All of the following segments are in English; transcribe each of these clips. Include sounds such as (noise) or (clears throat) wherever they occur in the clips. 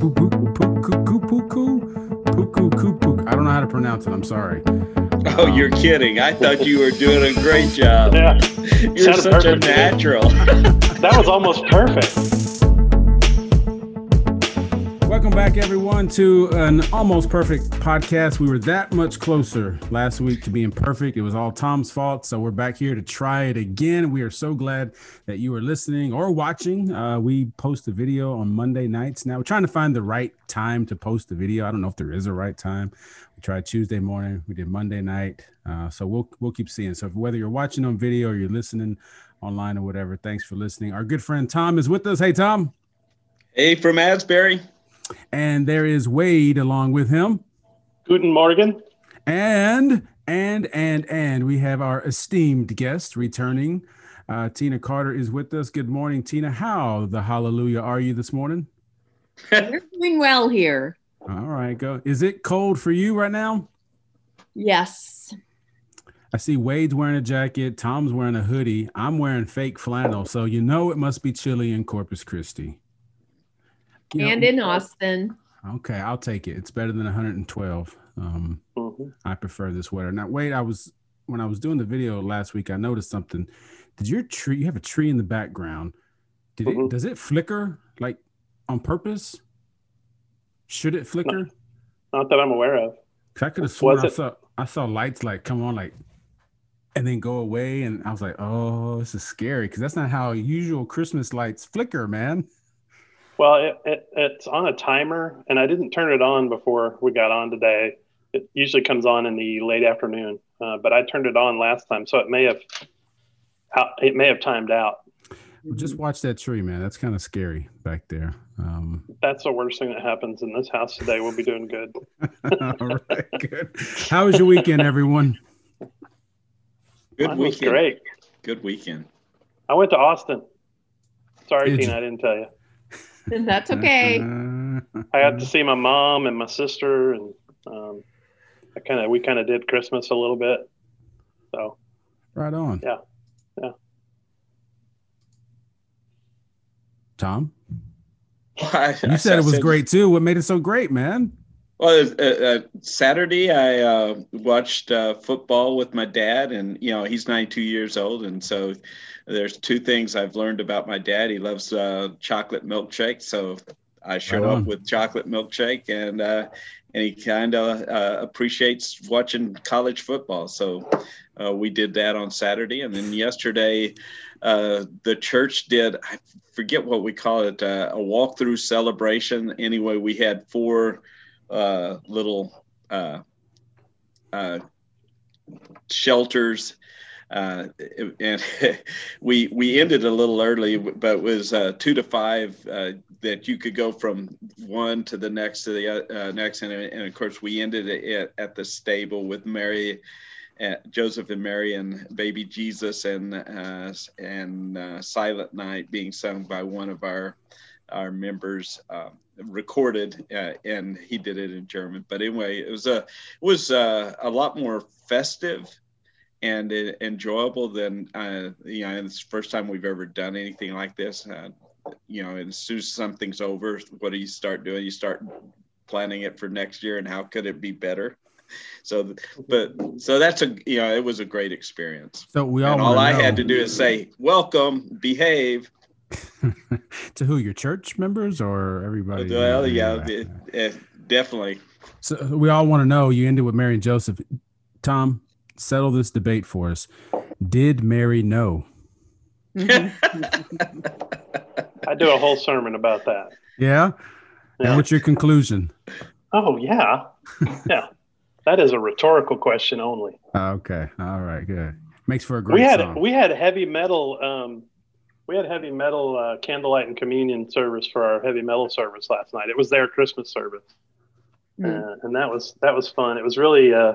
I don't know how to pronounce it. I'm sorry. Oh, you're kidding. I thought you were doing a great job. Yeah, You're such a natural. that was almost perfect. Welcome back, everyone, to an almost perfect podcast. We were that much closer last week to being perfect. It was all Tom's fault. So we're back here to try it again. We are so glad that you are listening or watching. Uh, we post a video on Monday nights. Now we're trying to find the right time to post the video. I don't know if there is a right time. We tried Tuesday morning. We did Monday night. Uh, so we'll we'll keep seeing. So whether you're watching on video or you're listening online or whatever, thanks for listening. Our good friend Tom is with us. Hey, Tom. hey, from Asbury. And there is Wade along with him. Guten Morgen. And and and and we have our esteemed guest returning. Uh, Tina Carter is with us. Good morning, Tina. How the hallelujah are you this morning? We're doing well here. All right, go. Is it cold for you right now? Yes. I see Wade's wearing a jacket. Tom's wearing a hoodie. I'm wearing fake flannel, so you know it must be chilly in Corpus Christi. You know- and in Austin. okay, I'll take it. It's better than 112. Um, Mhm. I prefer this weather. Now, wait, I was when I was doing the video last week, I noticed something. Did your tree? You have a tree in the background. Did it? Mhm. Does it flicker like on purpose? Should it flicker? Not that I'm aware of. Cause I could have sworn Was I it? saw I saw lights like come on like, and then go away, and I was like, oh, this is scary because that's not how usual Christmas lights flicker, man. (laughs) Well, it, it, it's on a timer, and I didn't turn it on before we got on today. It usually comes on in the late afternoon, uh, but I turned it on last time, so it may have it may have timed out. Well, Just watch that tree, man. That's kind of scary back there. Um, That's the worst thing that happens in this house today. We'll be doing good. (laughs) all right, good. How was your weekend, everyone? Good Mine was weekend. great. Good weekend. I went to Austin. Sorry, Did Tina, you? I didn't tell you. And that's okay. Uh, I got to see my mom and my sister, and um, I kind of we kind of did Christmas a little bit. So right on. Yeah, yeah. Tom, I- you I said it was said- great too. What made it so great, man? Well, uh, uh, Saturday I uh, watched uh, football with my dad, and you know he's 92 years old, and so there's two things I've learned about my dad. He loves uh, chocolate milkshake, so I show Right up with chocolate milkshake, and uh, and he kind of uh, appreciates watching college football. So uh, we did that on Saturday, and then yesterday uh, the church did I forget what we call it uh, a walkthrough celebration. Anyway, we had four uh, little uh, uh, shelters. Uh, and (laughs) we we ended a little early, but it was uh, two to five uh, that you could go from one to the next to the uh, next, and, and of course we ended it at, the stable with Mary, uh, Joseph and Mary, and baby Jesus, and uh, and uh, Silent Night being sung by one of our our members um, recorded uh, and he did it in german. But anyway it was a it was uh, a lot more festive and uh, enjoyable than uh, you know it's the first time we've ever done anything like this uh, you know as soon as something's over what do you start doing you start planning it for next year and how could it be better so but so that's a you know it was a great experience So we all and all i know- had to do is say welcome behave (laughs) to who your church members or everybody. Well, yeah, it, it, definitely. So we all want to know. You ended with Mary and Joseph. Tom, settle this debate for us. Did Mary know? Mhm. (laughs) I do a whole sermon about that. Yeah. And Yeah. what's your conclusion? Oh yeah, yeah. That is a rhetorical question only. Okay. All right. Good. Makes for a great we had song. we had heavy metal. Um, we had heavy metal uh, candlelight and communion service for our heavy metal service last night. It was their Christmas service, Mm. uh, and that was that was fun. It was really uh,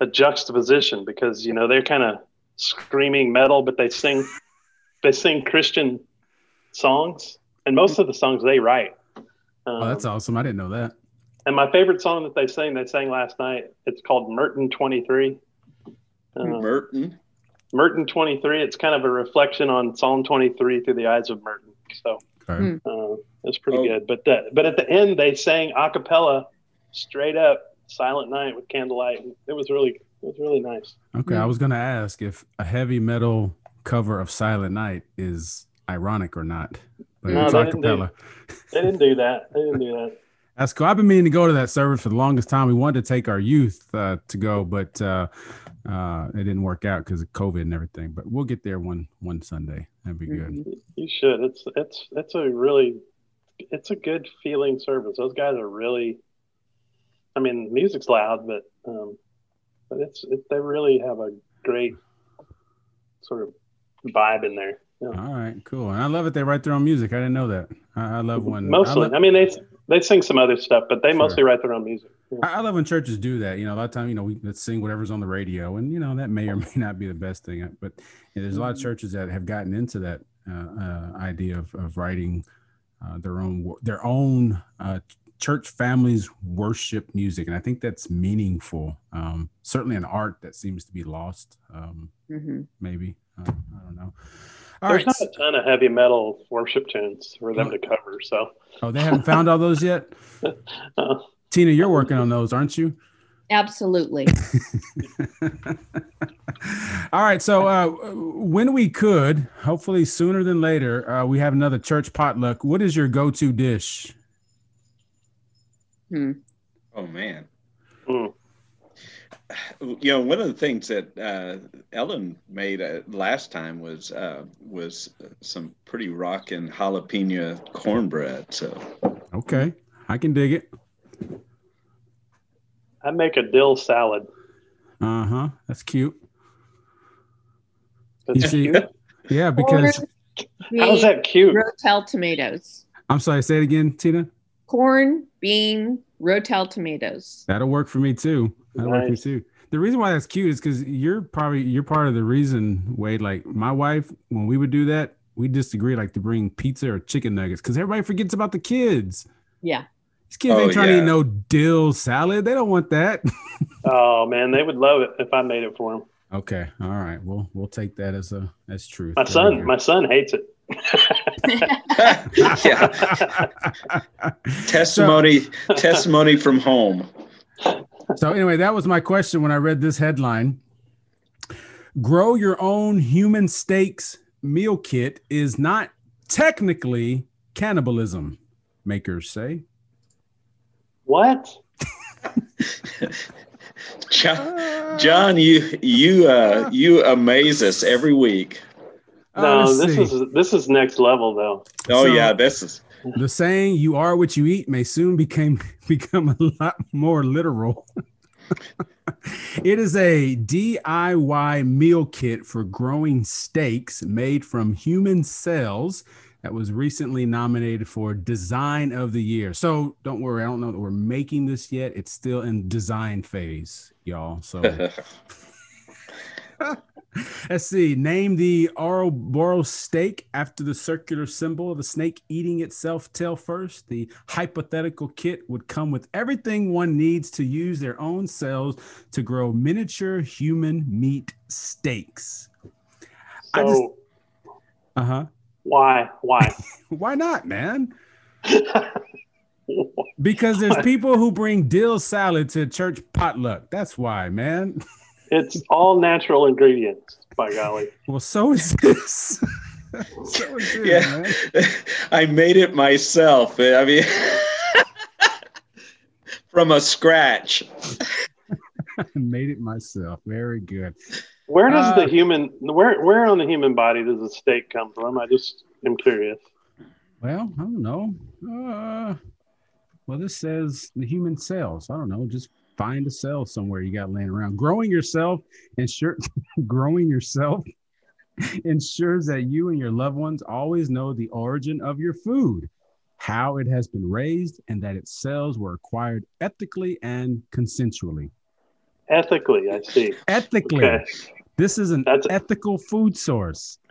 a juxtaposition because you know they're kind of screaming metal, but they sing (laughs) they sing Christian songs, and most of the songs they write. Um, oh, that's awesome. I didn't know that. And my favorite song that they sang, they sang last night. It's called Merton 23. Uh, Merton. Merton 23. It's kind of a reflection on Psalm 23 through the eyes of Merton. So Okay. uh, was pretty Oh. good. But the, but at the end they sang a cappella, straight up Silent Night with candlelight. It was really it was really nice. Okay, I was gonna ask if a heavy metal cover of Silent Night is ironic or not, but No, it's they a didn't do- (laughs) They didn't do that. They didn't do that. That's cool. I've been meaning to go to that service for the longest time. We wanted to take our youth uh, to go, but uh, uh, it didn't work out because of COVID and everything. But we'll get there one one Sunday. That'd be good. Mhm. You should. It's it's it's a really it's a good feeling service. Those guys are really. I mean, music's loud, but um, but it's it, they really have a great sort of vibe in there. Yeah. All right, cool. And I love it. They write their own music. I didn't know that. I, I love when I Mostly, love- I mean, they they sing some other stuff, but they Sure. mostly write their own music. Yeah. I I love when churches do that. You know, a lot of time, you know, we let's sing whatever's on the radio, and you know that may or (laughs) may not be the best thing. But there's a lot of churches that have gotten into that uh, uh, idea of, of writing uh, their own their own uh, church families worship music, and I think that's meaningful. Um, certainly, an art that seems to be lost. Um, Mhm. maybe um, I don't know. All There's right. not a ton of heavy metal worship tunes for them to cover. So, Oh, they haven't found all those yet. (laughs) uh, Tina, you're working on those, aren't you? Absolutely. (laughs) All right. So, uh, when we could, hopefully sooner than later, uh, we have another church potluck. What is your go to dish? Hmm. Oh man. mm, You know, one of the things that uh, Ellen made uh, last time was uh, was some pretty rockin' jalapeno cornbread. So Okay. I can dig it. I make a dill salad. Uh huh. That's cute. That's You see- cute. Yeah, because How's that cute? Rotel tomatoes. I'm sorry, say it again, Tina. Corn, bean, Rotel tomatoes. That'll work for me too. That'll work for me too. The reason why that's cute is because you're probably you're part of the reason, Wade. Like my wife, when we would do that, we disagree like to bring pizza or chicken nuggets because everybody forgets about the kids. Yeah. These kids Oh, ain't trying to yeah. eat no dill salad. They don't want that. (laughs) Oh man, they would love it if I made it for them. okay, all right. We'll we'll take that as a as truth. My son, my son hates it. (laughs) yeah, (laughs) testimony testimony from home. so anyway, that was my question when I read this headline. Grow your own human steaks meal kit is not technically cannibalism, makers say. What? (laughs) John, John you you uh, you amaze us every week. Uh, No, let's this see. is this is next level though. Oh So- yeah, this is the saying "you are what you eat" may soon became (laughs) become a lot more literal. (laughs) it is a DIY meal kit for growing steaks made from human cells that was recently nominated for Design of the Year. So don't worry, I don't know that we're making this yet. It's still in design phase, y'all. So (laughs) (laughs) Let's see. Name the Ouroboros steak after the circular symbol of a snake eating itself tail first. The hypothetical kit would come with everything one needs to use their own cells to grow miniature human meat steaks. So Uh huh. why? Why? (laughs) Why not, man? (laughs) Because there's people who bring dill salad to church potluck. That's why, man. It's all natural ingredients. By golly. Well, so is this. (laughs) so is this, Yeah. man. (laughs) I made it myself. I mean, (laughs) from a scratch. I made it myself. Very good. Where does Uh, the human where where on the human body does the steak come from? I just am curious. Well, I don't know. Uh, well, this says the human cells. I don't know. Just find a cell somewhere you got laying around. Growing yourself ensure (laughs) growing yourself (laughs) ensures that you and your loved ones always know the origin of your food, how it has been raised, and that its cells were acquired ethically and consensually. Ethically, I see. Ethically. Okay. This is an That's- ethical food source. (laughs)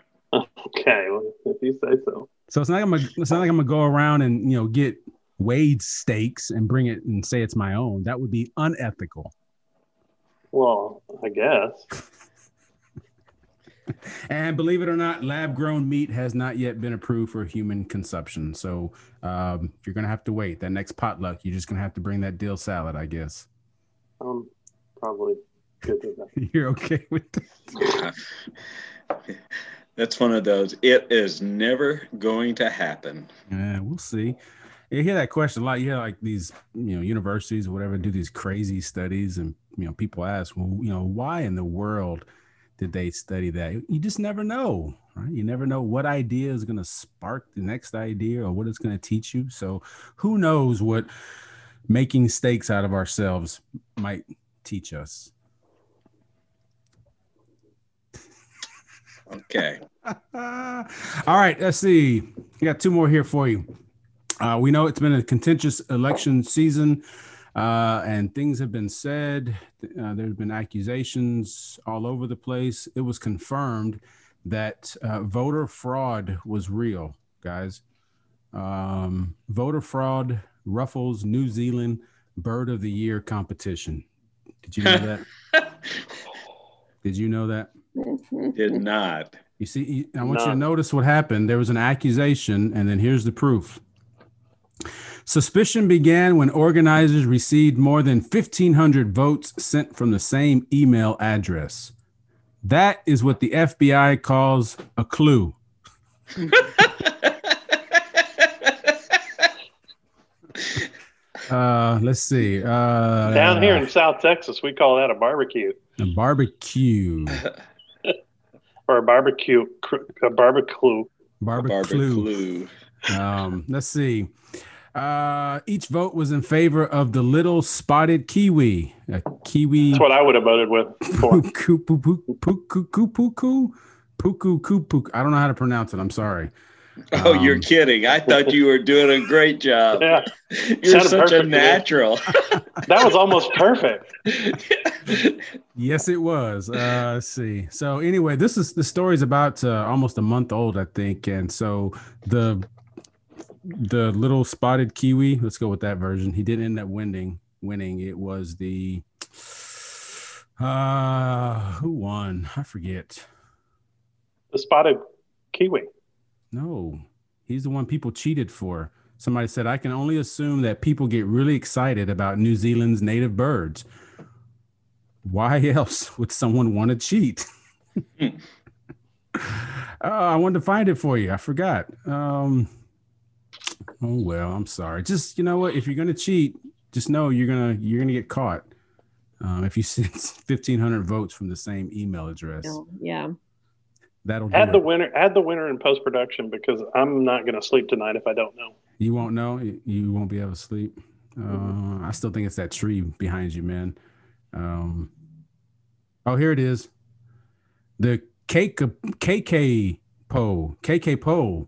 Okay, well, if you say so. So it's not like I'm gonna, it's not like I'm gonna go around and you know get Wade steaks and bring it and say it's my own. That would be unethical. Well, I guess. (laughs) and believe it or not, lab grown meat has not yet been approved for human consumption. So um, you're going to have to wait. That next potluck, you're just going to have to bring that dill salad, I guess. Um, probably good with that. (laughs) You're okay with that? (laughs) That's one of those. It is never going to happen. Yeah, we'll see. You hear that question a lot. You hear like these, you know, universities or whatever do these crazy studies, and you know, people ask, well, you know, why in the world did they study that? You just never know, right? You never know what idea is going to spark the next idea or what it's going to teach you. So, who knows what making steaks out of ourselves might teach us? Okay. (laughs) All right, let's see. We got two more here for you. Uh, we know it's been a contentious election season, uh, and things have been said. Uh, there's been accusations all over the place. It was confirmed that uh, voter fraud was real, guys. Um, voter fraud ruffles New Zealand Bird of the Year competition. Did you know that? (laughs) Did you know that? Did not. You see, I want you to notice what happened. There was an accusation, and then here's the proof. Suspicion began when organizers received more than 1,500 votes sent from the same email address. That is what the FBI calls a clue. (laughs) Uh, let's see. Uh, Down here in South Texas, we call that a barbecue a barbecue. (laughs) or a barbecue, a barbecue. Barbecue. Barbecue. Um, let's see. Uh, each vote was in favor of the little spotted kiwi. A kiwi. That's what I would have voted with for. (laughs) Puku puku puku puku puku puku. I don't know how to pronounce it. I'm sorry. (laughs) Oh, you're Um, kidding. I thought you were doing a great job. Yeah, (laughs) You're such a natural. that was almost perfect. Yes, it was. Uh, let's see. So anyway, this is the story's about uh, almost a month old, I think, and so the the little spotted kiwi. Let's go with that version. He didn't end up winning. Winning. It was the uh who won? I forget. The spotted kiwi. No, he's the one people cheated for. Somebody said, I can only assume that people get really excited about New Zealand's native birds. Why (laughs) else would someone want to cheat? oh, (laughs) I wanted to find it for you. I forgot. Um, oh well, I'm sorry. Just you know what? If you're gonna cheat, just know you're gonna you're gonna get caught. Um, if you (laughs) send 1,500 votes from the same email address, yeah. that'll do Add the it. winner. Add the winner in post production because I'm not going to sleep tonight if I don't know. You won't know. You- You won't be able to sleep. Uh, I still think it's that tree behind you, man. Um, oh, here it is. The KK KK Po kakapo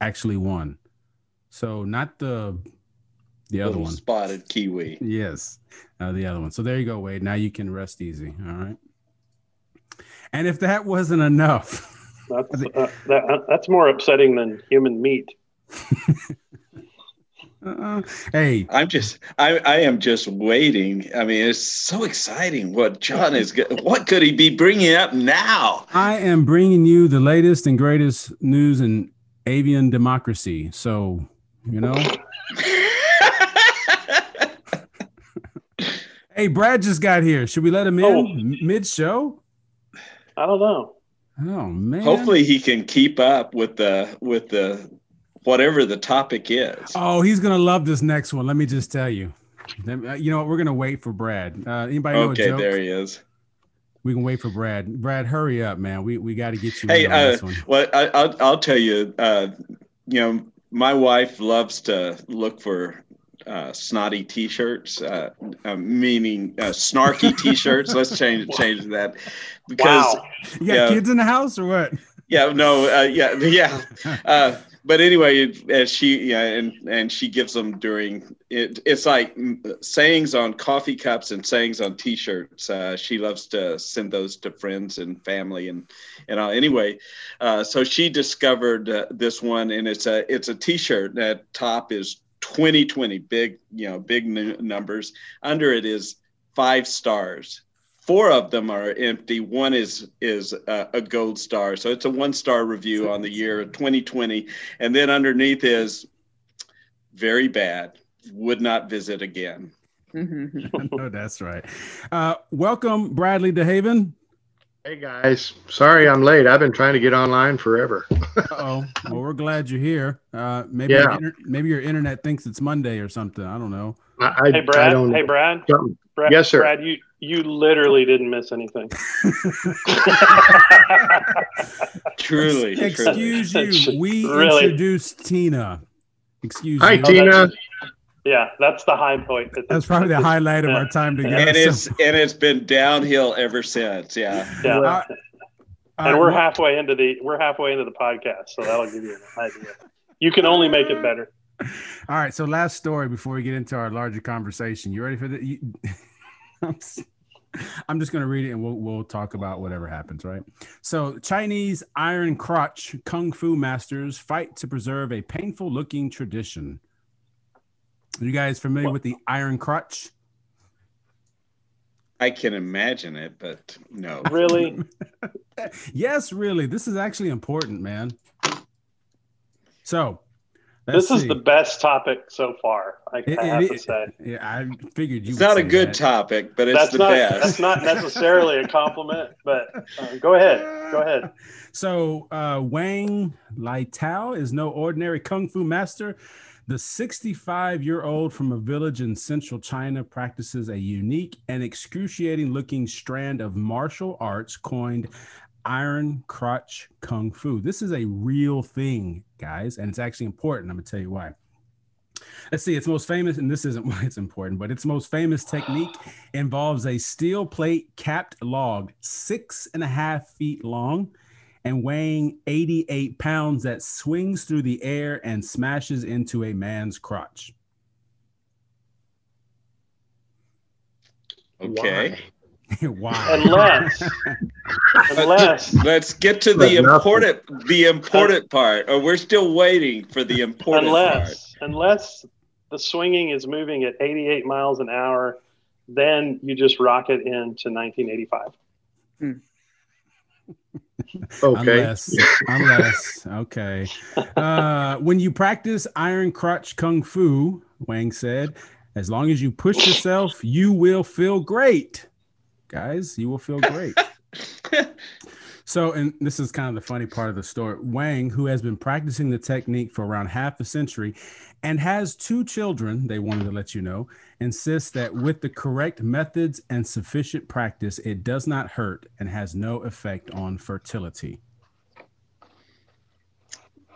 actually won. So not the the other one. spotted kiwi. Yes, uh, the other one. So there you go, Wade. Now you can rest easy. All right. And if that wasn't enough. (laughs) That's uh, that, that's more upsetting than human meat. (laughs) Uh, hey, I'm just, I, I am just waiting. I mean, it's so exciting. What John is, what could he be bringing up now? I am bringing you the latest and greatest news in avian democracy. So, you know, (laughs) hey, Brad just got here. Should we let him in Oh. mid show? I don't know. Oh man! Hopefully, he can keep up with the with the whatever the topic is. Oh, he's gonna love this next one. Let me just tell you. Uh, You know what? We're gonna wait for Brad. Uh, anybody know a okay, joke? there he is. We can wait for Brad. Brad, hurry up, man. We we got to get you Hey, in on uh, this one. Well, I, I'll I'll tell you. Uh, you know, my wife loves to look for uh, snotty T-shirts, uh, uh, meaning uh, snarky (laughs) T-shirts. Let's change change that because Wow. You got yeah. kids in the house or what? yeah, no, uh, yeah, (laughs) yeah. But anyway, as she yeah, and and she gives them during it. It's like sayings on coffee cups and sayings on T-shirts. Uh, she loves to send those to friends and family and and all. Anyway, uh, so she discovered uh, this one, and it's a it's a T-shirt. That top is 2020, big you know big numbers. Under it is five stars. Four of them are empty. One is is a, a gold star, so it's a one star review on the year 2020. And then underneath is very bad. Would not visit again. no, (laughs) that's right. Uh, welcome, Bradley DeHaven. Hey guys, sorry I'm late. I've been trying to get online forever. (laughs) oh, well, we're glad you're here. Uh, maybe Yeah. your inter- maybe your internet thinks it's Monday or something. I don't know. I, I, Hey I Brad. don't Hey Brad. Brad. Yes, sir. Brad, you you literally didn't miss anything. (laughs) Truly, truly. Excuse you. We Really? introduced Tina. Excuse me. Hi, you. Oh, Tina. yeah, that's the high point. (laughs) That's probably the highlight of yeah. our time together. And So- it's and it's been downhill ever since. Yeah. Yeah. Uh, and right, we're well- halfway into the we're halfway into the podcast, so that'll give you an idea. You can only make it better. All right. So last story before we get into our larger conversation. You ready for the? You, (laughs) (laughs) I'm just going to read it and we'll we'll talk about whatever happens, right? So Chinese iron crotch kung fu masters fight to preserve a painful looking tradition. Are you guys familiar with the iron crotch? I can imagine it, but no. (laughs) Really? yes, really. This is actually important, man. So this let's is see. the best topic so far. I, It- I have it- to say. Yeah, I figured you. It's would not a good that. topic, but it's That's the not best. that's not necessarily a compliment, (laughs) but uh, go ahead. Go ahead. (laughs) So uh, Wang Laitao is no ordinary kung fu master. The 65 year old from a village in central China practices a unique and excruciating looking strand of martial arts coined iron crotch kung fu. This is a real thing, guys, and it's actually important. I'm going to tell you why. Let's see, its most famous, and this isn't (laughs) why it's important, but its most famous technique involves a steel plate capped log, six and a half feet long and weighing 88 pounds that swings through the air and smashes into a man's crotch. Okay. Why? (laughs) Unless (laughs) unless Let's get to the important the important part. Or we're still waiting for the important part. unless unless the swinging is moving at 88 miles an hour, then you just rock it into 1985. (laughs) Okay. Unless, unless, okay. Uh, when you practice iron crotch kung fu, Wang said, as long as you push yourself, you will feel great. Guys, you will feel great. (laughs) So, and this is kind of the funny part of the story. Wang, who has been practicing the technique for around half a century and has two children, they wanted to let you know, insists that with the correct methods and sufficient practice, it does not hurt and has no effect on fertility.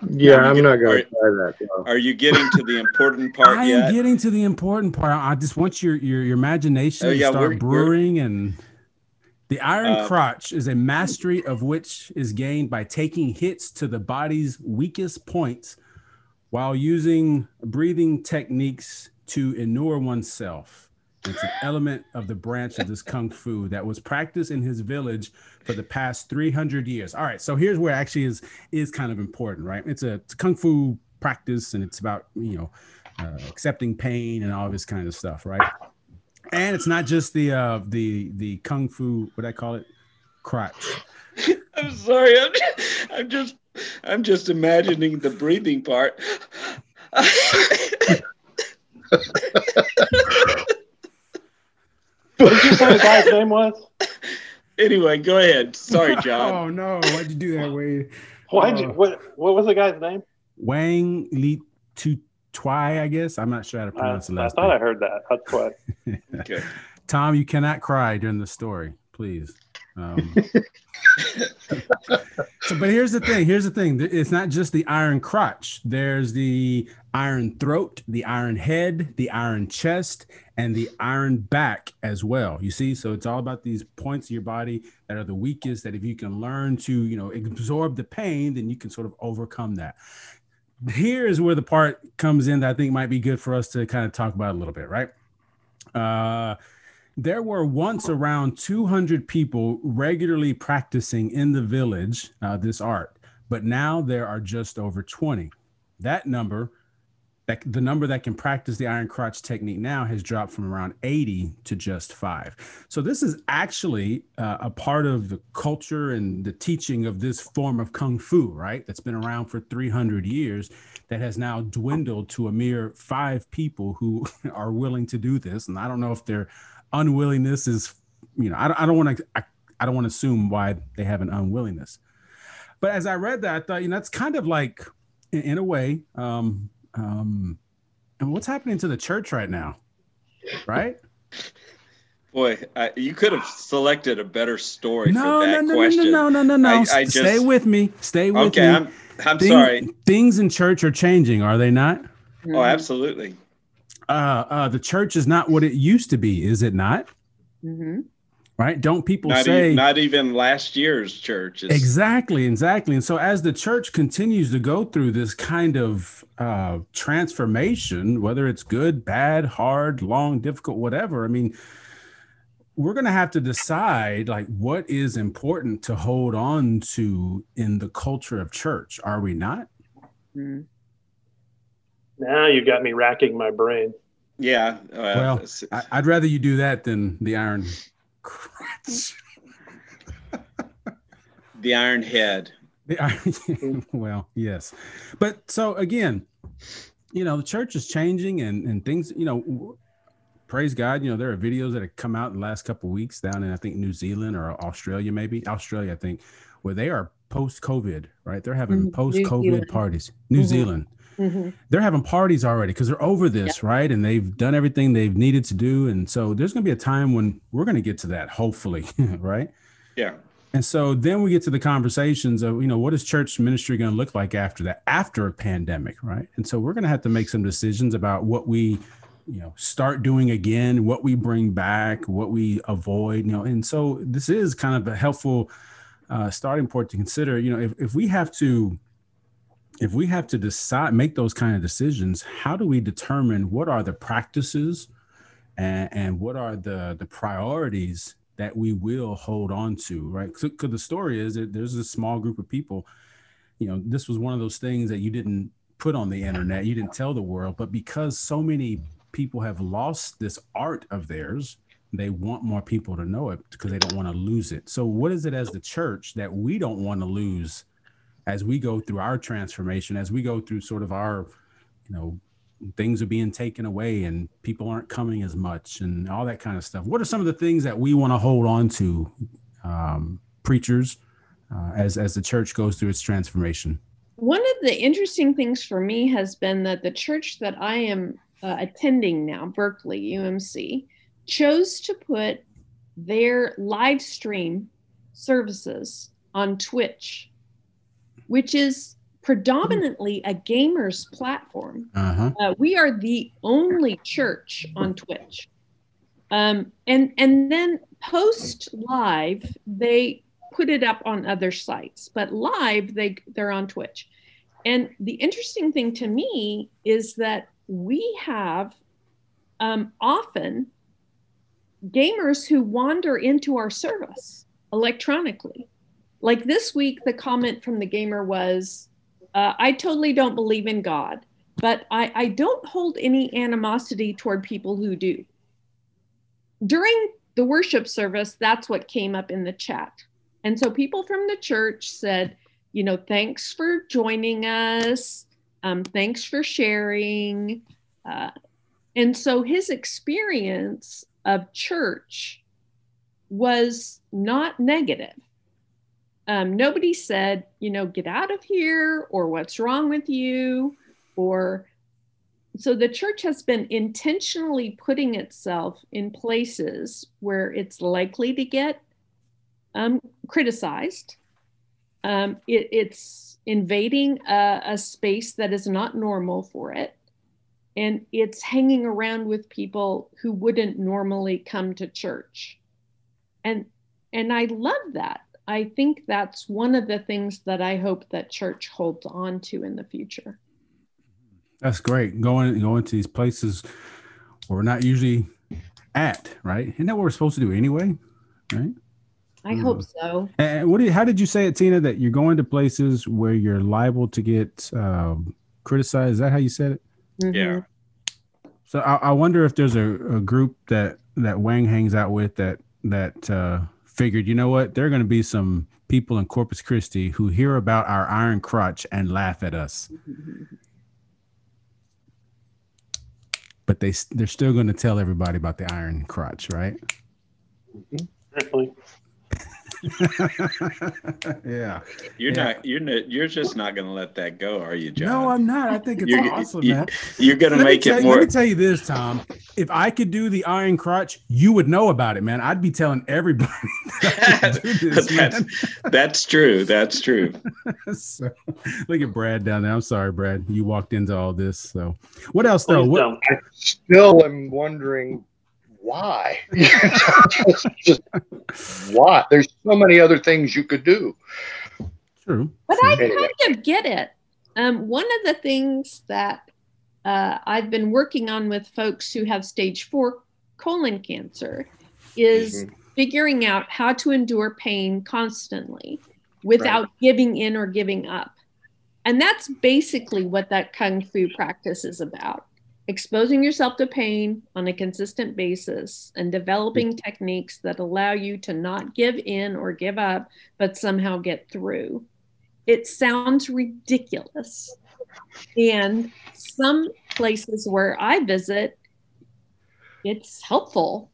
Yeah, I'm not going to try that. no. Are you getting to the important part I yet? am getting to the important part. I just want your your, your imagination Oh, yeah, to start we're- we're- brewing and the iron Uh, crotch is a mastery of which is gained by taking hits to the body's weakest points while using breathing techniques to inure oneself. It's an element of the branch of this kung fu that was practiced in his village for the past 300 years. All right, so here's where actually is is kind of important, right? It's a, it's a kung fu practice, and it's about you know uh, accepting pain and all this kind of stuff, right? And it's not just the uh, the the kung fu, what I call it, crotch. (laughs) I'm sorry. I'm just, I'm just I'm just imagining the breathing part. What did you say the guy's name was? anyway, go ahead. Sorry, (laughs) John. oh no, why'd you do that, Wade? Why'd you, Uh, what, what was the guy's name? Wang Li Tu Twai, I guess. I'm not sure how to I, pronounce the I last thought I heard that. That's what. (laughs) Okay. Tom, you cannot cry during the story, please. Um, (laughs) so, but here's the thing. Here's the thing. It's not just the iron crotch. There's the iron throat, the iron head, the iron chest, and the iron back as well. You see, so it's all about these points of your body that are the weakest. That if you can learn to, you know, absorb the pain, then you can sort of overcome that. Here is where the part comes in that I think might be good for us to kind of talk about a little bit, right? Uh, there were once around 200 people regularly practicing in the village uh, this art, but now there are just over 20. That number that the number that can practice the iron crotch technique now has dropped from around 80 to just five. So this is actually uh, a part of the culture and the teaching of this form of kung fu, right? That's been around for 300 years that has now dwindled to a mere five people who (laughs) are willing to do this. And I don't know if their unwillingness is, you know, I, don't want to, I, I don't want to assume why they have an unwillingness. But as I read that, I thought, you know, that's kind of like, in, in a way, um, um, and what's happening to the church right now, right? Boy, I, you could have selected a better story No, for no, that no, no, question. no, no, no, no, no. I- I Stay with me. Stay with okay, me. Okay, I'm I'm Thing- sorry. Things in church are changing, are they not? Oh, absolutely. Uh, uh, the church is not what it used to be, is it not? Mm-hmm. Right? Don't people Not, say e- not even last year's church. is- Exactly, exactly. And so as the church continues to go through this kind of uh, transformation, whether it's good, bad, hard, long, difficult, whatever, I mean, we're going to have to decide like what is important to hold on to in the culture of church. Are we not? hmm Now you've got me racking my brain. Yeah. Uh, Well, I, would rather you do that than the iron crotch. (laughs) the Iron Head. The iron, (laughs) well, yes, but so again, you know, the church is changing and and things, you know, praise God, you know, there are videos that have come out in the last couple of weeks down in I think New Zealand or Australia, maybe Australia, I think, where they are post COVID, right? They're having Mhm. Post COVID parties. New Mhm. Zealand. hmm They're having parties already because they're over this, right? And they've done everything they've needed to do. And so there's going to be a time when we're going to get to that, hopefully, (laughs) right? Yeah. And so then we get to the conversations of, you know, what is church ministry going to look like after that, after a pandemic, right? And so we're going to have to make some decisions about what we, you know, start doing again, what we bring back, what we avoid, you know. And so this is kind of a helpful uh, starting point to consider. You know, if, if we have to, if we have to decide, make those kind of decisions, how do we determine what are the practices and, and what are the the priorities that we will hold on to, right? Because the story is that there's a small group of people. You know, this was one of those things that you didn't put on the internet, you didn't tell the world, but because so many people have lost this art of theirs, they want more people to know it because they don't want to lose it. So, what is it as the church that we don't want to lose as we go through our transformation, as we go through sort of our, you know, things are being taken away and people aren't coming as much and all that kind of stuff. What are some of the things that we want to hold on to, um, preachers, uh, as as the church goes through its transformation? One of the interesting things for me has been that the church that I am uh, attending now, Berkeley UMC, chose to put their live stream services on Twitch, which is predominantly a gamer's platform. Uh huh. Uh, we are the only church on Twitch. Um, and and then post live, they put it up on other sites, but live they they're on Twitch. And the interesting thing to me is that we have um, often gamers who wander into our service electronically. Like this week, the comment from the gamer was, uh, "I totally don't believe in God." but I, I don't hold any animosity toward people who do. During the worship service, that's what came up in the chat. And so people from the church said, you know, thanks for joining us. Um, thanks for sharing. Uh, and so his experience of church was not negative. Um, nobody said, you know, get out of here or what's wrong with you or so the church has been intentionally putting itself in places where it's likely to get um, criticized. Um, it, it's invading a, a space that is not normal for it. And it's hanging around with people who wouldn't normally come to church. And and I love that. I think that's one of the things that I hope that church holds on to in the future. That's great. Going going to these places where we're not usually at, right? Isn't that what we're supposed to do anyway? Right. I Mm. hope so. And what? Did, how did you say it, Tina? That you're going to places where you're liable to get um, criticized? Is that how you said it? Mhm. Yeah. So I, I wonder if there's a, a group that that Wang hangs out with that that uh, figured, you know what, there are going to be some people in Corpus Christi who hear about our iron crotch and laugh at us, but they they're still going to tell everybody about the iron crotch, right? Mm-hmm. Apparently. (laughs) yeah. You're Yeah. not. You're not. You're just not going to let that go, are you, John? No, I'm not. I think it's You're- awesome, you- man. You're going to Let make tell- it more. Let me tell you this, Tom. If I could do the iron crutch, you would know about it, man. I'd be telling everybody. (laughs) that I could do (laughs) this, that's, that's true. That's true. so, look at Brad down there. I'm sorry, Brad. You walked into all this. So, what else though? Please What. I still am wondering why. just, (laughs) (laughs) just why? There's so many other things you could do. true. But. I Anyway. kind of get it. Um, one of the things that uh, I've been working on with folks who have stage four colon cancer is Mhm. figuring out how to endure pain constantly without giving in or giving up. And that's basically what that kung fu practice is about exposing yourself to pain on a consistent basis and developing techniques that allow you to not give in or give up, but somehow get through. It sounds ridiculous. And some places where I visit, it's helpful.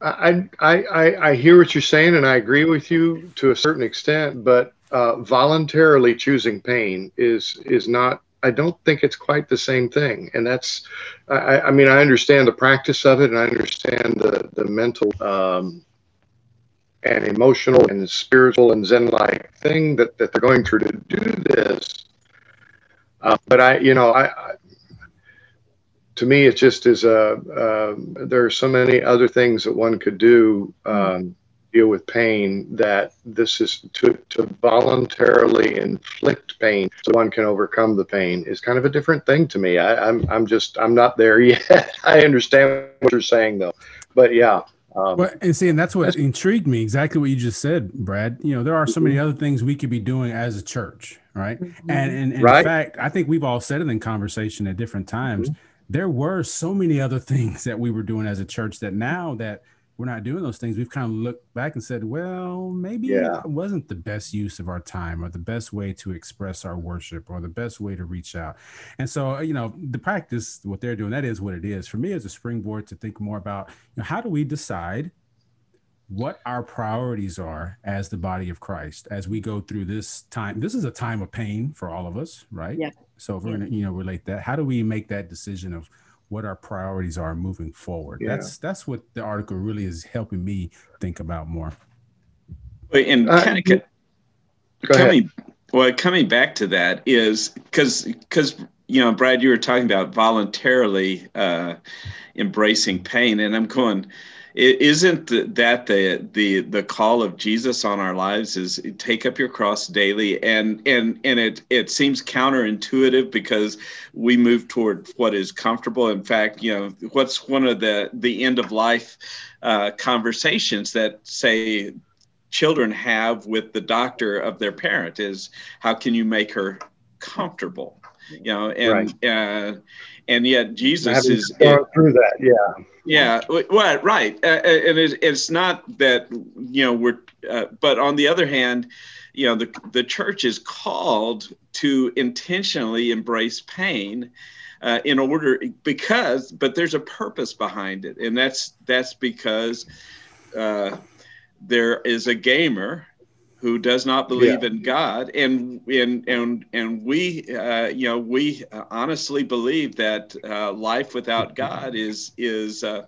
I, I, I, I hear what you're saying, and I agree with you to a certain extent. But uh, voluntarily choosing pain is is not. I don't think it's quite the same thing. And that's. I, I mean, I understand the practice of it, and I understand the the mental um, and emotional and spiritual and Zen-like thing that that they're going through to do this. Uh, but I, you know, I, I to me, it just is a. Um, there are so many other things that one could do um, deal with pain that this is to to voluntarily inflict pain so one can overcome the pain is kind of a different thing to me. I, I'm I'm just I'm not there (laughs) yet. I understand what you're saying though, but yeah. Um, Well, and see, and that's what intrigued me. Exactly what you just said, Brad. You know, there are so many mm-hmm. other things we could be doing as a church, right? Mm-hmm. And, and, and Right. in fact, I think we've all said it in conversation at different times. Mm-hmm. There were so many other (laughs) things that we were doing as a church that now that we're not doing those things, we've kind of looked back and said, well, maybe Yeah. it wasn't the best use of our time or the best way to express our worship or the best way to reach out. And so, uh, you know, the practice, what they're doing, that is what it is. For me, as a springboard to think more about, you know, how do we decide what our priorities are as the body of Christ as we go through this time. This is a time of pain for all of us, right? Yeah. So if we're gonna, you know, relate that, how do we make that decision of what our priorities are moving forward? Yeah. That's that's what the article really is helping me think about more. And Uh, kind of Go ahead. coming well coming back to that is because because you know brad you were talking about voluntarily uh embracing pain and i'm going i- isn't that the the the call of jesus on our lives is take up your cross daily? And and and it it seems counterintuitive because we move toward what is comfortable. In fact you know what's one of the the end of life uh, conversations that say children have with the doctor of their parent is how can you make her comfortable you know and uh, and yet jesus is through that, yeah. yeah w- well right. Uh, and it, it's not that you know we're uh, but on the other hand you know the, the church is called to intentionally embrace pain uh, in order because but there's a purpose behind it. And that's that's because uh, there is a gamer who does not believe in God, and and and and we, uh, you know, we honestly believe that uh, life without (laughs) God is is uh,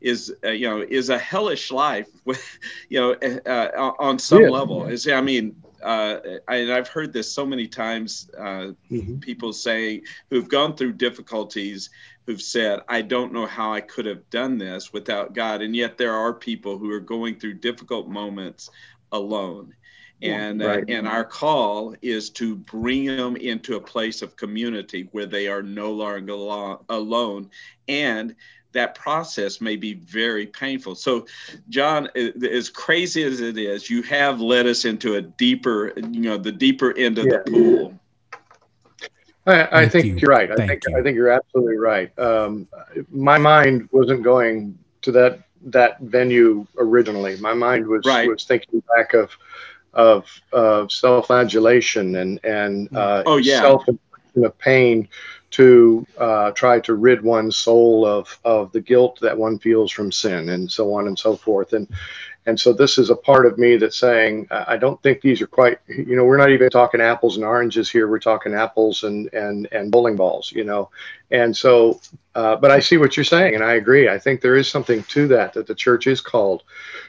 is uh, you know is a hellish life, (laughs) you know, uh, on some Yeah. level. Is I mean, uh, I, and I've heard this so many times. Uh, Mhm. people saying who've gone through difficulties who've said i don't know how i could have done this without god and yet there are people who are going through difficult moments alone and Right. uh, and our call is to bring them into a place of community where they are no longer alo- alone and that process may be very painful so john as crazy as it is you have led us into a deeper you know the deeper end of Yeah. the pool I, I think you. are right. I think you. I think you're absolutely right. Um, my mind wasn't going to that that venue originally. My mind was right. was thinking back of of, of self-flagellation and and mm. uh, oh yeah self-infliction of pain to uh, try to rid one's soul of of the guilt that one feels from sin and so on and so forth and and so this is a part of me that's saying I don't think these are quite you know we're not even talking apples and oranges here. We're talking apples and and and bowling balls you know? And so uh, but I see what you're saying and I agree. I think there is something to that that the church is called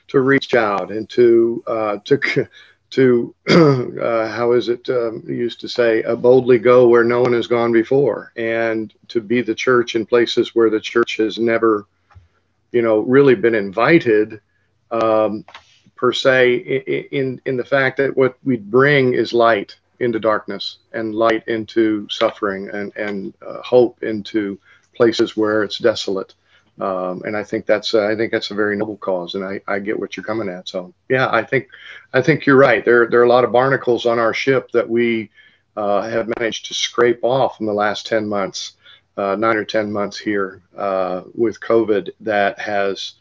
to reach out and to uh, to (laughs) to (clears throat) uh, how is it um, used to say uh, boldly go where no one has gone before and to be the church in places where the church has never you know really been invited um, per se in in the fact that what we bring is light into darkness and light into suffering and and uh, hope into places where it's desolate um, and I think that's uh, I think that's a very noble cause, and I, I get what you're coming at. So yeah, I think I think you're right. There there are a lot of barnacles on our ship that we uh, have managed to scrape off in the last ten months, uh, nine or ten months here uh, with COVID that has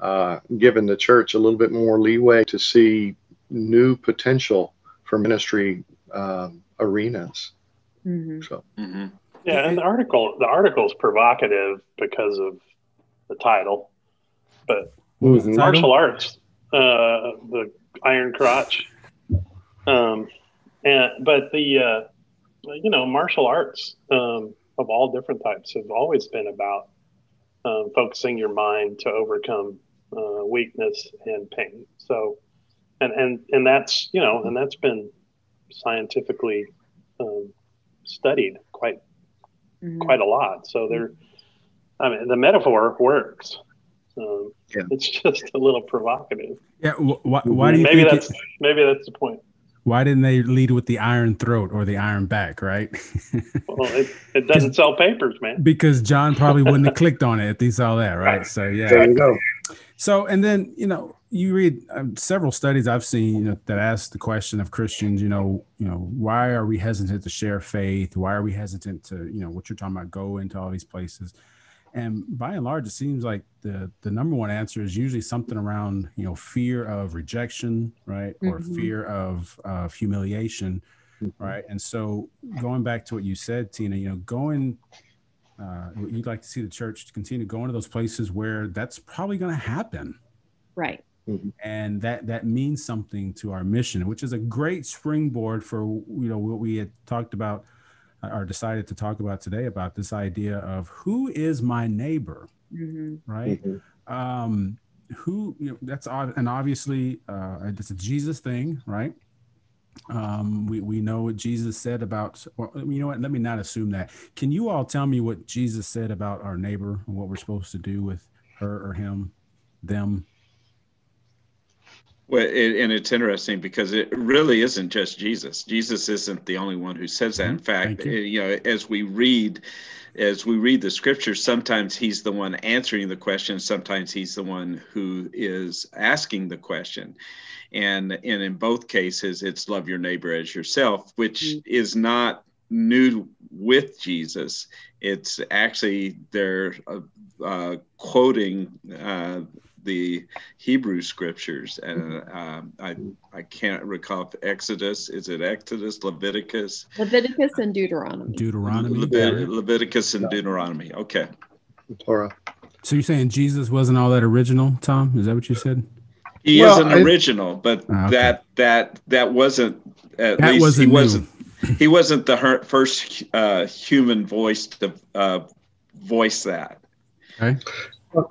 uh, given the church a little bit more leeway to see new potential for ministry um, arenas. Mm-hmm. So. Mm-hmm. Yeah, and the article the article is provocative because of the title, but martial arts, uh, the Iron Crotch, um, and but the uh, you know martial arts um, of all different types have always been about um, focusing your mind to overcome uh, weakness and pain. So, and and and that's you know, and that's been scientifically um, studied quite mm-hmm. quite a lot. So there I mean, the metaphor works. Um, yeah. It's just a little provocative. Yeah. Wh- why do you maybe that's it, maybe that's the point? Why didn't they lead with the iron throat or the iron back? Right. well, it, (laughs) it doesn't sell papers, man. Because John probably wouldn't have clicked on it if he saw that, right? So yeah. There you go. So and then you know you read um, several studies I've seen you know, that ask the question of Christians, you know, you know, why are we hesitant to share faith? Why are we hesitant to, you know, what you're talking about, go into all these places? and by and large it seems like the the number one answer is usually something around you know fear of rejection right or mm-hmm. fear of of humiliation mm-hmm. right and so going back to what you said tina you know going uh, you'd like to see the church to continue going to those places where that's probably going to happen right mm-hmm. and that that means something to our mission which is a great springboard for you know what we had talked about or decided to talk about today about this idea of who is my neighbor, mm-hmm. right? Mm-hmm. Um, who you know that's and obviously uh, it's a Jesus thing, right? Um, we we know what Jesus said about. Or, you know what? Let me not assume that. Can you all tell me what Jesus said about our neighbor and what we're supposed to do with her or him, them? Well, it, and it's interesting because it really isn't just Jesus. Jesus isn't the only one who says that. In mm-hmm. fact, you. you know, as we read, as we read the scriptures, sometimes he's the one answering the question. Sometimes he's the one who is asking the question, and and in both cases, it's love your neighbor as yourself, which mm-hmm. is not new with Jesus. It's actually they're uh, uh, quoting uh, the Hebrew scriptures, and um, I I can't recall if Exodus is it Exodus, Leviticus, Leviticus and Deuteronomy. Deuteronomy, Levit- Leviticus and Deuteronomy. Okay. Torah. So you're saying Jesus wasn't all that original, Tom? Is that what you said? He well, is an original, but oh, okay. that that that wasn't at that least wasn't he new. wasn't he wasn't the first uh, human voice to uh, voice that. Okay.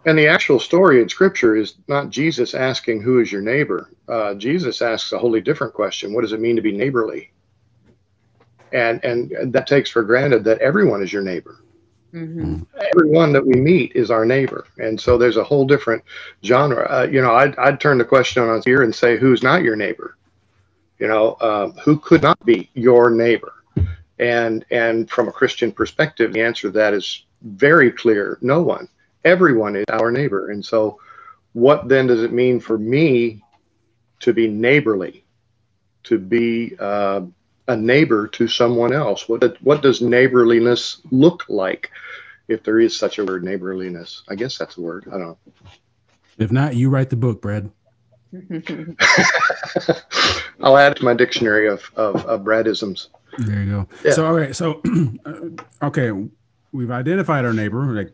And the actual story in Scripture is not Jesus asking, Who is your neighbor? Uh, Jesus asks a wholly different question What does it mean to be neighborly? And, and that takes for granted that everyone is your neighbor. Mm-hmm. Everyone that we meet is our neighbor. And so there's a whole different genre. Uh, you know, I'd, I'd turn the question on here and say, Who's not your neighbor? You know, uh, who could not be your neighbor? And, and from a Christian perspective, the answer to that is very clear no one everyone is our neighbor. And so, what then does it mean for me to be neighborly, to be uh, a neighbor to someone else? What what does neighborliness look like, if there is such a word, neighborliness? I guess that's a word. I don't know. If not, you write the book, Brad. (laughs) I'll add to my dictionary of of, of Bradisms. There you go. Yeah. So all right, so (clears throat) okay, we've identified our neighbor, like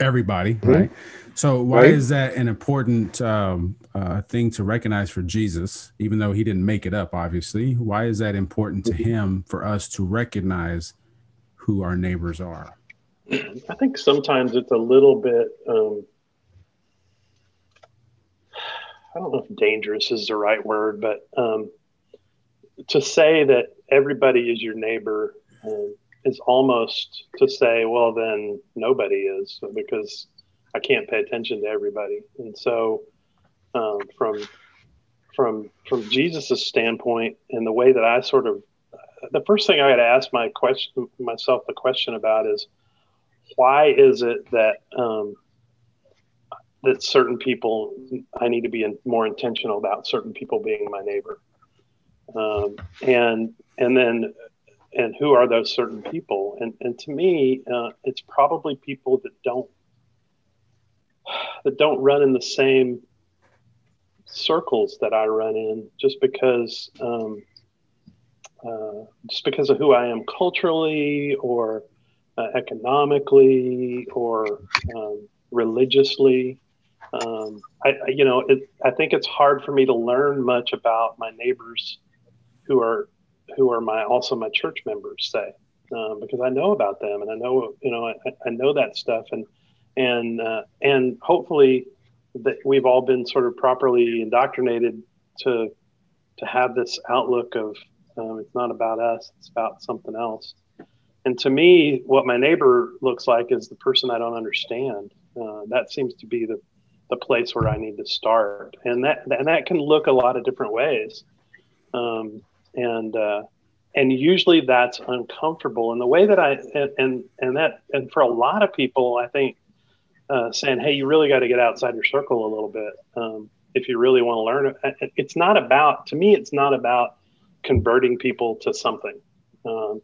everybody, Mhm. right? So why Right. is that an important um, uh, thing to recognize for Jesus, even though he didn't make it up? Obviously, why is that important to him for us to recognize who our neighbors are? I think sometimes it's a little bit. Um, I don't know if dangerous is the right word, but um, to say that everybody is your neighbor um, is almost to say, well, then nobody is because I can't pay attention to everybody. And so, um, from from from Jesus's standpoint and the way that I sort of, the first thing I got to ask my question myself the question about is why is it that um, that certain people I need to be in, more intentional about certain people being my neighbor, um, and and then and who are those certain people? And and to me, uh, it's probably people that don't that don't run in the same circles that I run in, just because um, uh, just because of who I am culturally or uh, economically or um, religiously. Um, I, you know, it, I think it's hard for me to learn much about my neighbors who are who are my also my church members, say, um, because I know about them and I know you know I, I know that stuff and and uh, and hopefully that we've all been sort of properly indoctrinated to to have this outlook of um, it's not about us, it's about something else. And to me, what my neighbor looks like is the person I don't understand. Uh, that seems to be the, the place where I need to start, and that and that can look a lot of different ways. Um, and uh, and usually that's uncomfortable. And the way that I and and, that and for a lot of people, I think uh, saying, "Hey, you really got to get outside your circle a little bit um, if you really want to learn." It's not about to me. It's not about converting people to something. Um,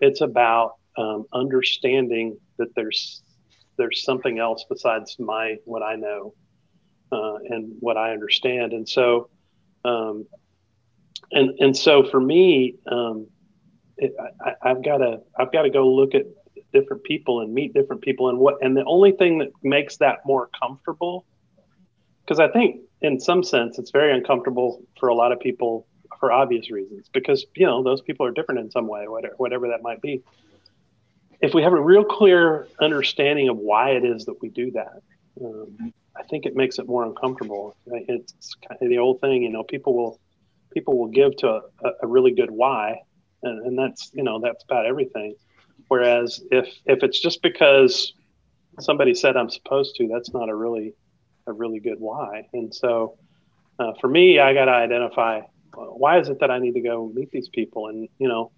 it's about um, understanding that there's there's something else besides my what I know uh, and what I understand, and so um, and and so for me, um, it, I, I've got to I've got to go look at different people and meet different people, and what and the only thing that makes that more comfortable, because I think in some sense it's very uncomfortable for a lot of people for obvious reasons because you know those people are different in some way whatever, whatever that might be. If we have a real clear understanding of why it is that we do that um, i think it makes it more uncomfortable. It's kind of the old thing you know people will people will give to a, a really good why and, and that's you know that's about everything whereas if if it's just because somebody said i'm supposed to that's not a really a really good why and so uh, for me i got to identify why is it that I need to go meet these people? And, you know,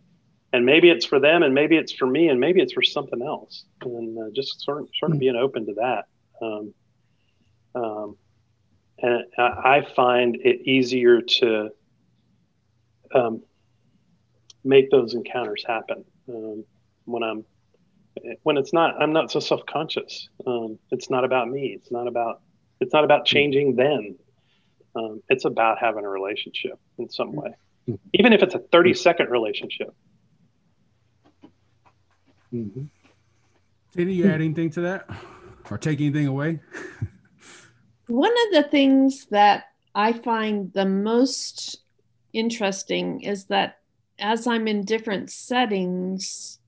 and maybe it's for them and maybe it's for me and maybe it's for something else. And uh, just sort of, sort of being open to that. Um, um, and I find it easier to um, make those encounters happen um, when I'm, when it's not, I'm not so self-conscious. Um, it's not about me. It's not about, it's not about changing them. Um, it's about having a relationship in some way, even if it's a 30 second relationship. Mm-hmm. Did you add anything to that or take anything away? (laughs) One of the things that I find the most interesting is that as I'm in different settings,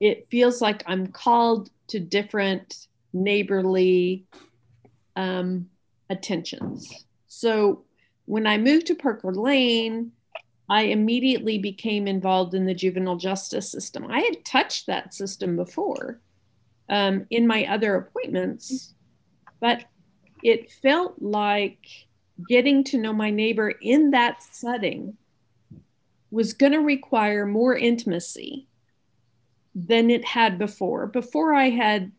it feels like I'm called to different neighborly um, attentions. So when I moved to Parker Lane, I immediately became involved in the juvenile justice system. I had touched that system before um, in my other appointments, but it felt like getting to know my neighbor in that setting was going to require more intimacy than it had before. Before I had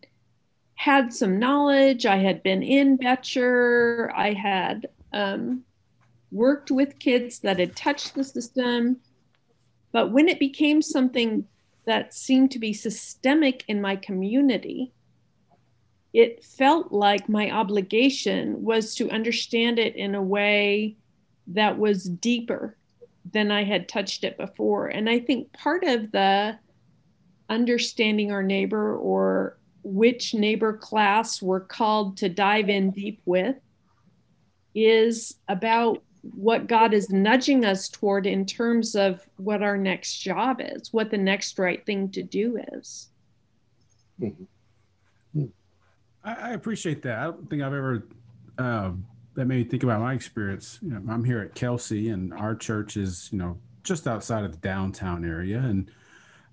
had some knowledge, I had been in Betcher, I had um, worked with kids that had touched the system. But when it became something that seemed to be systemic in my community, it felt like my obligation was to understand it in a way that was deeper than I had touched it before. And I think part of the understanding our neighbor or which neighbor class we're called to dive in deep with is about what God is nudging us toward in terms of what our next job is, what the next right thing to do is. Mm-hmm. I, I, appreciate that. I don't think I've ever uh, that made me think about my experience. You know, I'm here at Kelsey, and our church is you know just outside of the downtown area, and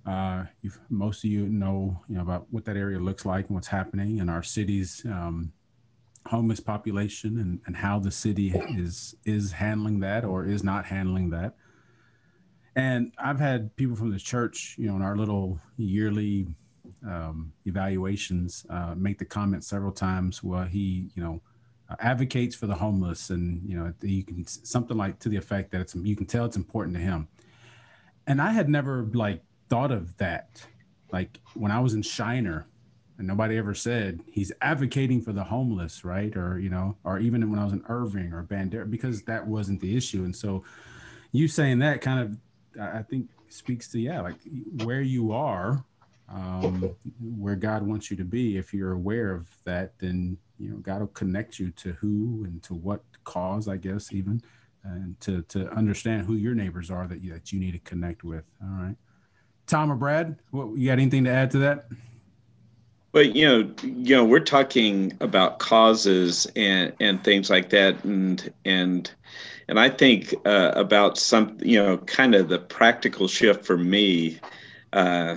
uh, most of you know you know about what that area looks like and what's happening in our city's um, homeless population and, and how the city is is handling that or is not handling that. And I've had people from the church, you know, in our little yearly um, evaluations, uh, make the comment several times. Well, he, you know, uh, advocates for the homeless, and you know, you can something like to the effect that it's you can tell it's important to him. And I had never like thought of that. Like when I was in Shiner, and nobody ever said he's advocating for the homeless, right? Or you know, or even when I was in Irving or Bandera, because that wasn't the issue. And so, you saying that kind of, I think, speaks to yeah, like where you are, um, where God wants you to be. If you're aware of that, then you know God will connect you to who and to what cause, I guess, even, and to to understand who your neighbors are that you, that you need to connect with. All right, Tom or Brad, what you got anything to add to that? But you know, you know, we're talking about causes and and things like that, and and and I think uh, about some, you know, kind of the practical shift for me uh,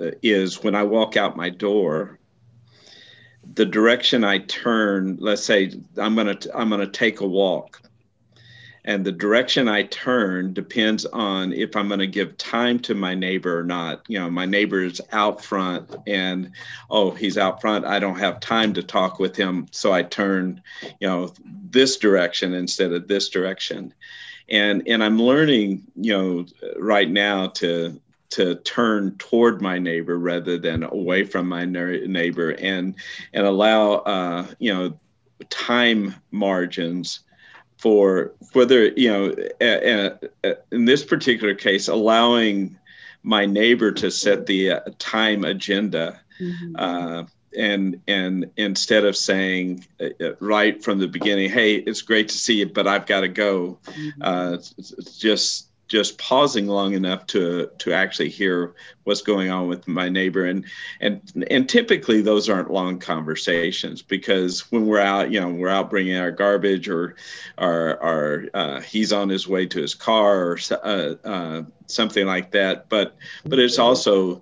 Uh, is when I walk out my door, the direction I turn. Let's say I'm gonna I'm gonna take a walk and the direction I turn depends on if I'm going to give time to my neighbor or not. You know, my neighbor's out front and oh, he's out front. I don't have time to talk with him, so I turn, you know, this direction instead of this direction. And and I'm learning, you know, right now to to turn toward my neighbor rather than away from my neighbor and and allow uh, you know time margins for whether you know in this particular case allowing my neighbor to set the uh, time agenda mm-hmm. uh, and and instead of saying uh, uh, right from the beginning hey it's great to see you but i've got to go mm-hmm. just just pausing long enough to to actually hear what's going on with my neighbor. And and and typically those aren't long conversations because when we're out you know we're out bringing our garbage or our or uh, he's on his way to his car or uh, uh, something like that. But but it's also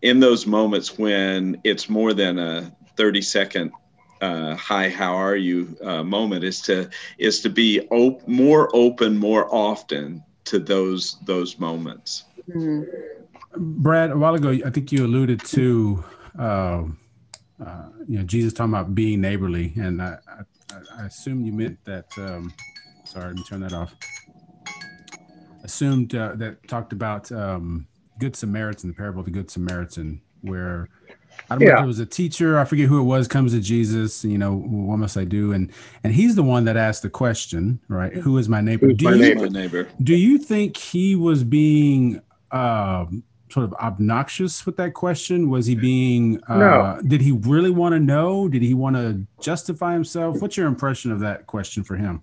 in those moments when it's more than a 30 second uh, hi how are you uh, moment is to is to be op- more open more often to those those moments. Mm-hmm. Brad, a while ago, I think you alluded to uh, uh, you know Jesus talking about being neighborly, and I, I, I assume you meant that. Um, sorry, let me turn that off. Assumed uh, that talked about um, Good Samaritan, the parable of the Good Samaritan, where I don't yeah. know if it was a teacher, I forget who it was, comes to Jesus, you know, what must I do? And and he's the one that asked the question, right? Who is my neighbor? Who's do my you, neighbor? Do you think he was being um, sort of obnoxious with that question? Was he being uh, no. did he really want to know? Did he want to justify himself? What's your impression of that question for him?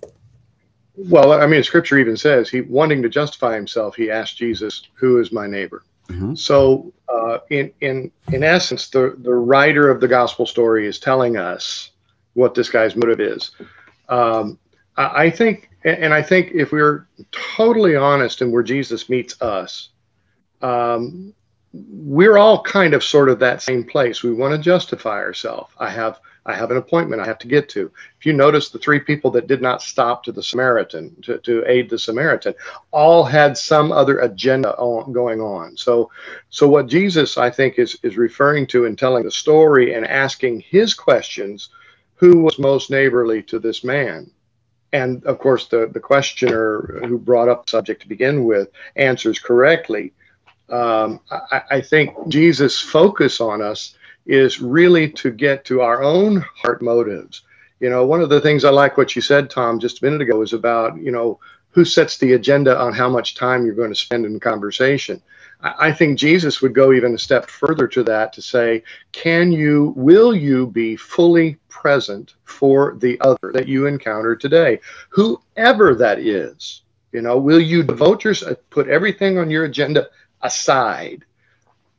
Well, I mean, scripture even says he wanting to justify himself, he asked Jesus, Who is my neighbor? Mm-hmm. So, uh, in in in essence, the the writer of the gospel story is telling us what this guy's motive is. Um, I, I think, and I think if we're totally honest and where Jesus meets us, um, we're all kind of sort of that same place. We want to justify ourselves. I have I have an appointment I have to get to. If you notice, the three people that did not stop to the Samaritan to, to aid the Samaritan all had some other agenda on, going on. So, so what Jesus I think is is referring to in telling the story and asking his questions, who was most neighborly to this man? And of course, the the questioner who brought up the subject to begin with answers correctly. Um, I, I think Jesus' focus on us is really to get to our own heart motives. You know, one of the things I like what you said, Tom, just a minute ago was about, you know, who sets the agenda on how much time you're going to spend in conversation. I think Jesus would go even a step further to that to say, can you, will you be fully present for the other that you encounter today, whoever that is? You know, will you devote yourself, put everything on your agenda aside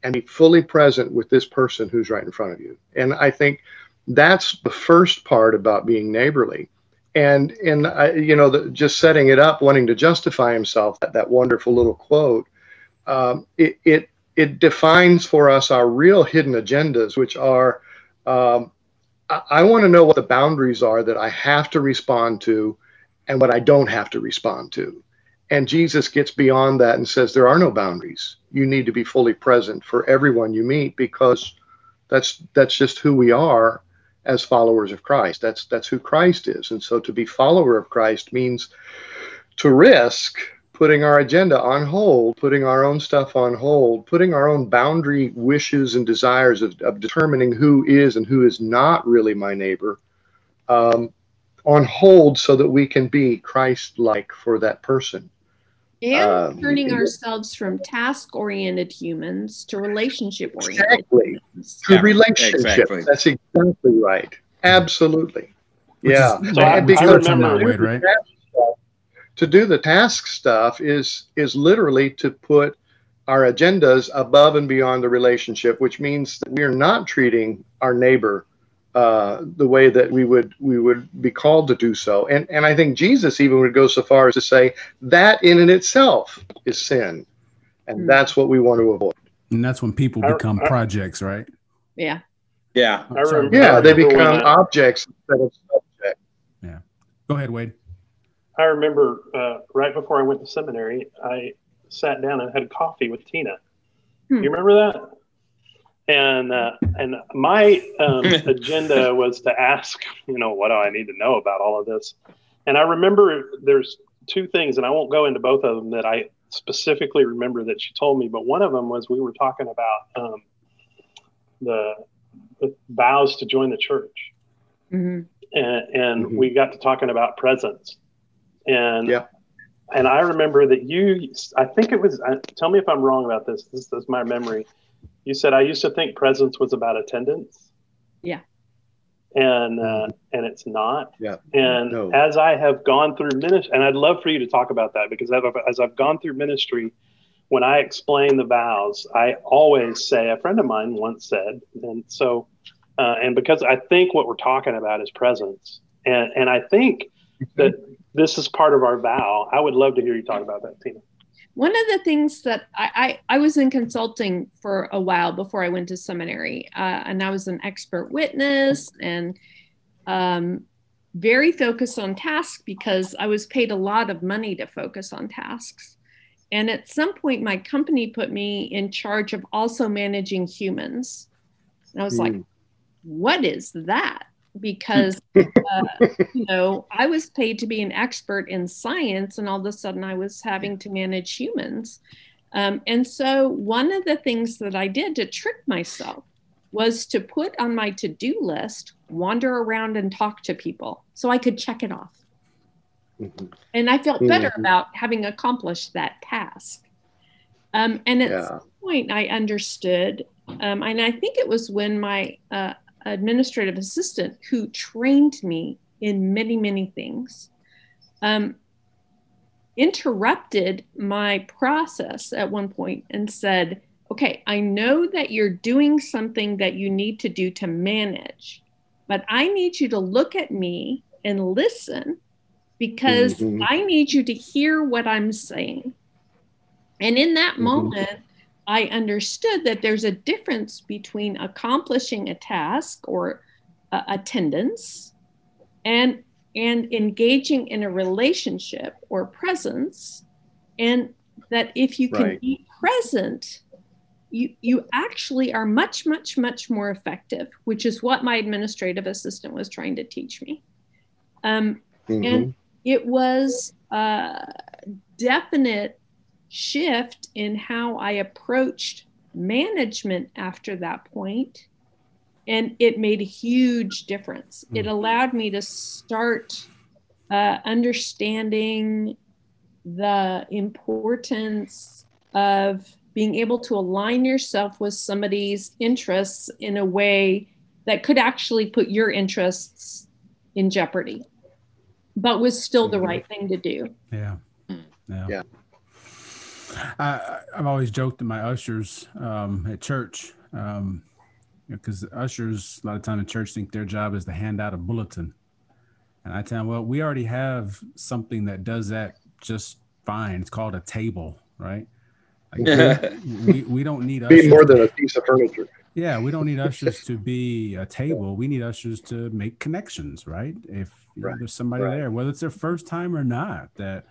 and be fully present with this person who's right in front of you? And I think that's the first part about being neighborly and and I, you know the, just setting it up wanting to justify himself that, that wonderful little quote um, it, it, it defines for us our real hidden agendas, which are um, I, I want to know what the boundaries are that I have to respond to and what I don't have to respond to. And Jesus gets beyond that and says there are no boundaries. You need to be fully present for everyone you meet because that's that's just who we are as followers of Christ. That's that's who Christ is. And so to be follower of Christ means to risk putting our agenda on hold, putting our own stuff on hold, putting our own boundary wishes and desires of, of determining who is and who is not really my neighbor um, on hold so that we can be Christ like for that person. And um, turning ourselves from task oriented humans to relationship oriented. Exactly. To yeah, relationship. Exactly. That's exactly right. Absolutely. Which yeah. Is, so I, I remember, right? to do the task stuff is is literally to put our agendas above and beyond the relationship, which means that we are not treating our neighbor uh, the way that we would we would be called to do so. And and I think Jesus even would go so far as to say that in and itself is sin, and mm. that's what we want to avoid. And that's when people become I, I, projects, right? Yeah. Yeah. Oh, yeah, they become objects instead of subjects. Yeah. Go ahead, Wade. I remember uh, right before I went to seminary, I sat down and had coffee with Tina. Hmm. You remember that? And uh, and my um, (laughs) agenda was to ask, you know, what do I need to know about all of this? And I remember there's two things, and I won't go into both of them that I specifically remember that she told me. But one of them was we were talking about um, the, the vows to join the church, mm-hmm. and, and mm-hmm. we got to talking about presence and yeah. And I remember that you, I think it was, tell me if I'm wrong about this. This is my memory. You said, I used to think presence was about attendance. Yeah. And, uh, and it's not. Yeah. And no. as I have gone through ministry, and I'd love for you to talk about that because as I've gone through ministry, when I explain the vows, I always say, a friend of mine once said, and so, uh, and because I think what we're talking about is presence. And, and I think that this is part of our vow. I would love to hear you talk about that, Tina. One of the things that I, I, I was in consulting for a while before I went to seminary, uh, and I was an expert witness and um, very focused on tasks because I was paid a lot of money to focus on tasks. And at some point, my company put me in charge of also managing humans. And I was mm. like, hmm. what is that? Because (laughs) uh, you know I was paid to be an expert in science, and all of a sudden I was having to manage humans. Um, and so one of the things that I did to trick myself was to put on my to-do list, wander around and talk to people, so I could check it off. Mm-hmm. And I felt better mm-hmm. about having accomplished that task. Um, and at yeah. some point, I understood, um, and I think it was when my uh, administrative assistant who trained me in many, many things, um, interrupted my process at one point and said, Okay, I know that you're doing something that you need to do to manage, but I need you to look at me and listen because mm-hmm. I need you to hear what I'm saying. And in that mm-hmm. moment, I understood that there's a difference between accomplishing a task or uh, attendance and and engaging in a relationship or presence and that if you can right. be present you you actually are much much much more effective which is what my administrative assistant was trying to teach me um, mm-hmm. and it was a definite shift in how I approached management after that point, and it made a huge difference. It hmm. allowed me to start uh, understanding the importance of being able to align yourself with somebody's interests in a way that could actually put your interests in jeopardy, but was still the mm-hmm. right thing to do. Yeah. Mm. Yeah. Yeah. I, I've always joked to my ushers um, at church um, because ushers a lot of time in church think their job is to hand out a bulletin. And I tell them, well, we already have something that does that just fine. It's called a table, right? Like, we, we don't need (laughs) Be ushers. more than a piece of furniture. Yeah, we don't need ushers to be a table. We need ushers to make connections, right? If you know, there's somebody right. there, whether it's their first time or not, that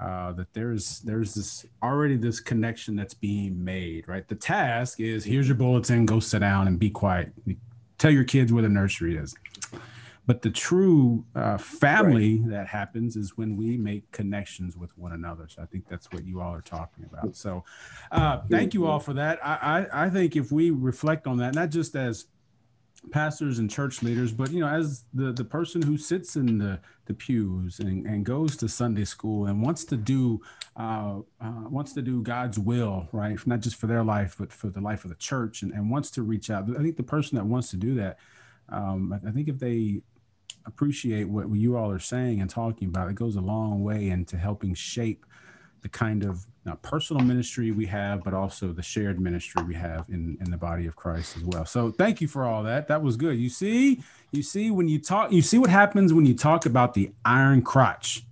uh, that there's there's this already this connection that's being made, right? The task is here's your bulletin, go sit down and be quiet. Tell your kids where the nursery is. But the true uh, family that happens is when we make connections with one another. So I think that's what you all are talking about. So uh, thank you all for that. I, I, I think if we reflect on that, not just as pastors and church leaders, but you know, as the the person who sits in the the pews and, and goes to Sunday school and wants to do uh, uh, wants to do God's will, right? Not just for their life, but for the life of the church, and, and wants to reach out. I think the person that wants to do that, um, I, I think if they appreciate what you all are saying and talking about, it goes a long way into helping shape the kind of uh, personal ministry we have, but also the shared ministry we have in, in the body of Christ as well. So thank you for all that. That was good. You see, you see when you talk, you see what happens when you talk about the iron crotch.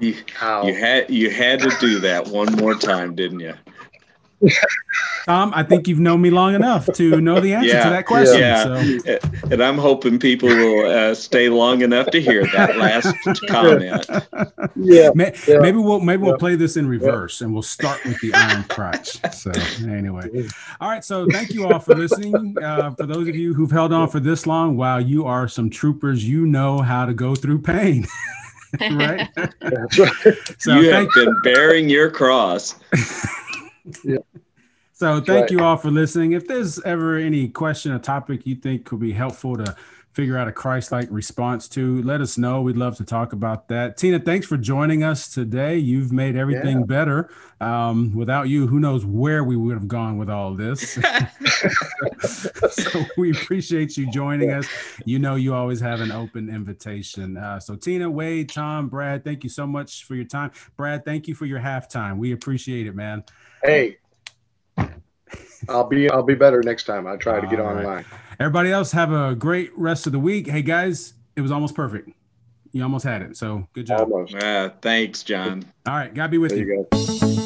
You, How? you had you had to do that one more time, didn't you? Tom, I think you've known me long enough to know the answer Yeah, to that question. yeah. So And I'm hoping people will uh, stay long enough to hear that last (laughs) comment. yeah. May- Yeah. maybe we'll maybe we'll play this in reverse and we'll start with the iron crotch. So anyway, all right. So thank you all for listening. Uh, for those of you who've held on for this long, wow, you are some troopers. You know how to go through pain, (laughs) right? (laughs) That's. So you thank have been bearing your cross. (laughs) So thank right. you all for listening. If there's ever any question or topic you think could be helpful to figure out a Christ-like response to, let us know. We'd love to talk about that. Tina, thanks for joining us today. You've made everything Yeah. better. Um, without you, who knows where we would have gone with all this. (laughs) (laughs) so we appreciate you joining us. You know, you always have an open invitation. Uh, so Tina, Wade, Tom, Brad, thank you so much for your time. Brad, thank you for your halftime. We appreciate it, man. Hey, (laughs) I'll be I'll be better next time. I'll try to get All right. online. Everybody else have a great rest of the week. Hey guys, it was almost perfect. You almost had it. So good job. Almost. Uh, thanks, John. All right, God be with There you. you go.